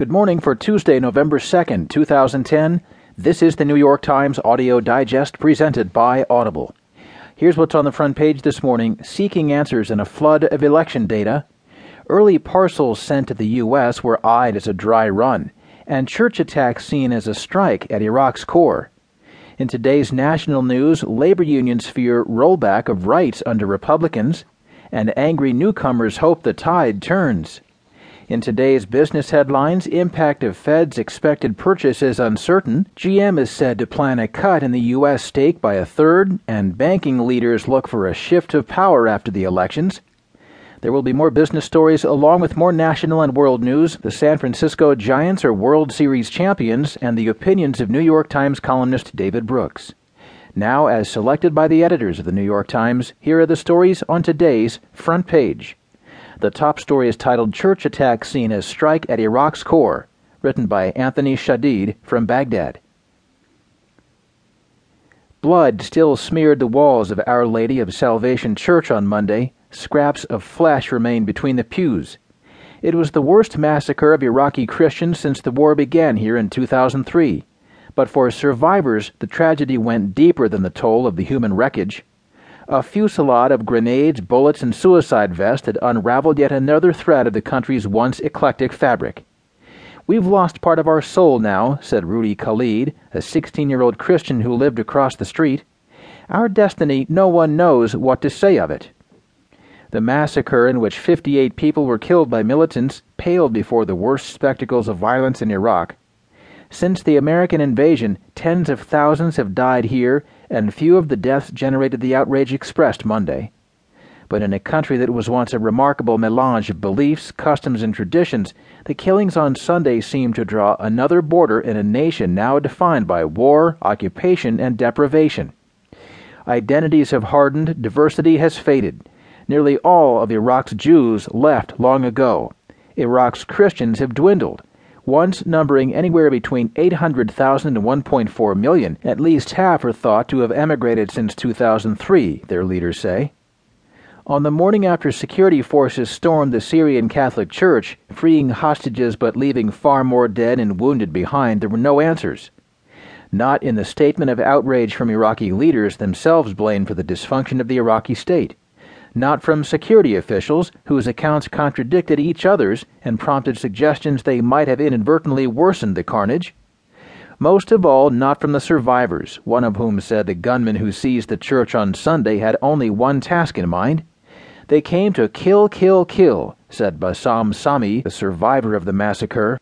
Good morning for Tuesday, November 2nd, 2010. This is the New York Times Audio Digest presented by Audible. Here's what's on the front page this morning Seeking answers in a flood of election data. Early parcels sent to the U.S. were eyed as a dry run, and church attacks seen as a strike at Iraq's core. In today's national news, labor unions fear rollback of rights under Republicans, and angry newcomers hope the tide turns. In today's business headlines, impact of Fed's expected purchase is uncertain. GM is said to plan a cut in the U.S. stake by a third, and banking leaders look for a shift of power after the elections. There will be more business stories along with more national and world news. The San Francisco Giants are World Series champions, and the opinions of New York Times columnist David Brooks. Now, as selected by the editors of the New York Times, here are the stories on today's front page. The top story is titled Church Attack Seen as Strike at Iraq's Core, written by Anthony Shadid from Baghdad. Blood still smeared the walls of Our Lady of Salvation Church on Monday. Scraps of flesh remained between the pews. It was the worst massacre of Iraqi Christians since the war began here in 2003. But for survivors, the tragedy went deeper than the toll of the human wreckage. A fusillade of grenades, bullets, and suicide vests had unraveled yet another thread of the country's once eclectic fabric. We've lost part of our soul now, said Rudy Khalid, a 16 year old Christian who lived across the street. Our destiny, no one knows what to say of it. The massacre, in which 58 people were killed by militants, paled before the worst spectacles of violence in Iraq. Since the American invasion, tens of thousands have died here, and few of the deaths generated the outrage expressed Monday. But in a country that was once a remarkable melange of beliefs, customs, and traditions, the killings on Sunday seem to draw another border in a nation now defined by war, occupation, and deprivation. Identities have hardened, diversity has faded. Nearly all of Iraq's Jews left long ago. Iraq's Christians have dwindled once numbering anywhere between 800,000 and 1.4 million. At least half are thought to have emigrated since 2003, their leaders say. On the morning after security forces stormed the Syrian Catholic Church, freeing hostages but leaving far more dead and wounded behind, there were no answers. Not in the statement of outrage from Iraqi leaders themselves blamed for the dysfunction of the Iraqi state not from security officials whose accounts contradicted each other's and prompted suggestions they might have inadvertently worsened the carnage. Most of all, not from the survivors, one of whom said the gunman who seized the church on Sunday had only one task in mind. They came to kill, kill, kill, said Bassam Sami, the survivor of the massacre.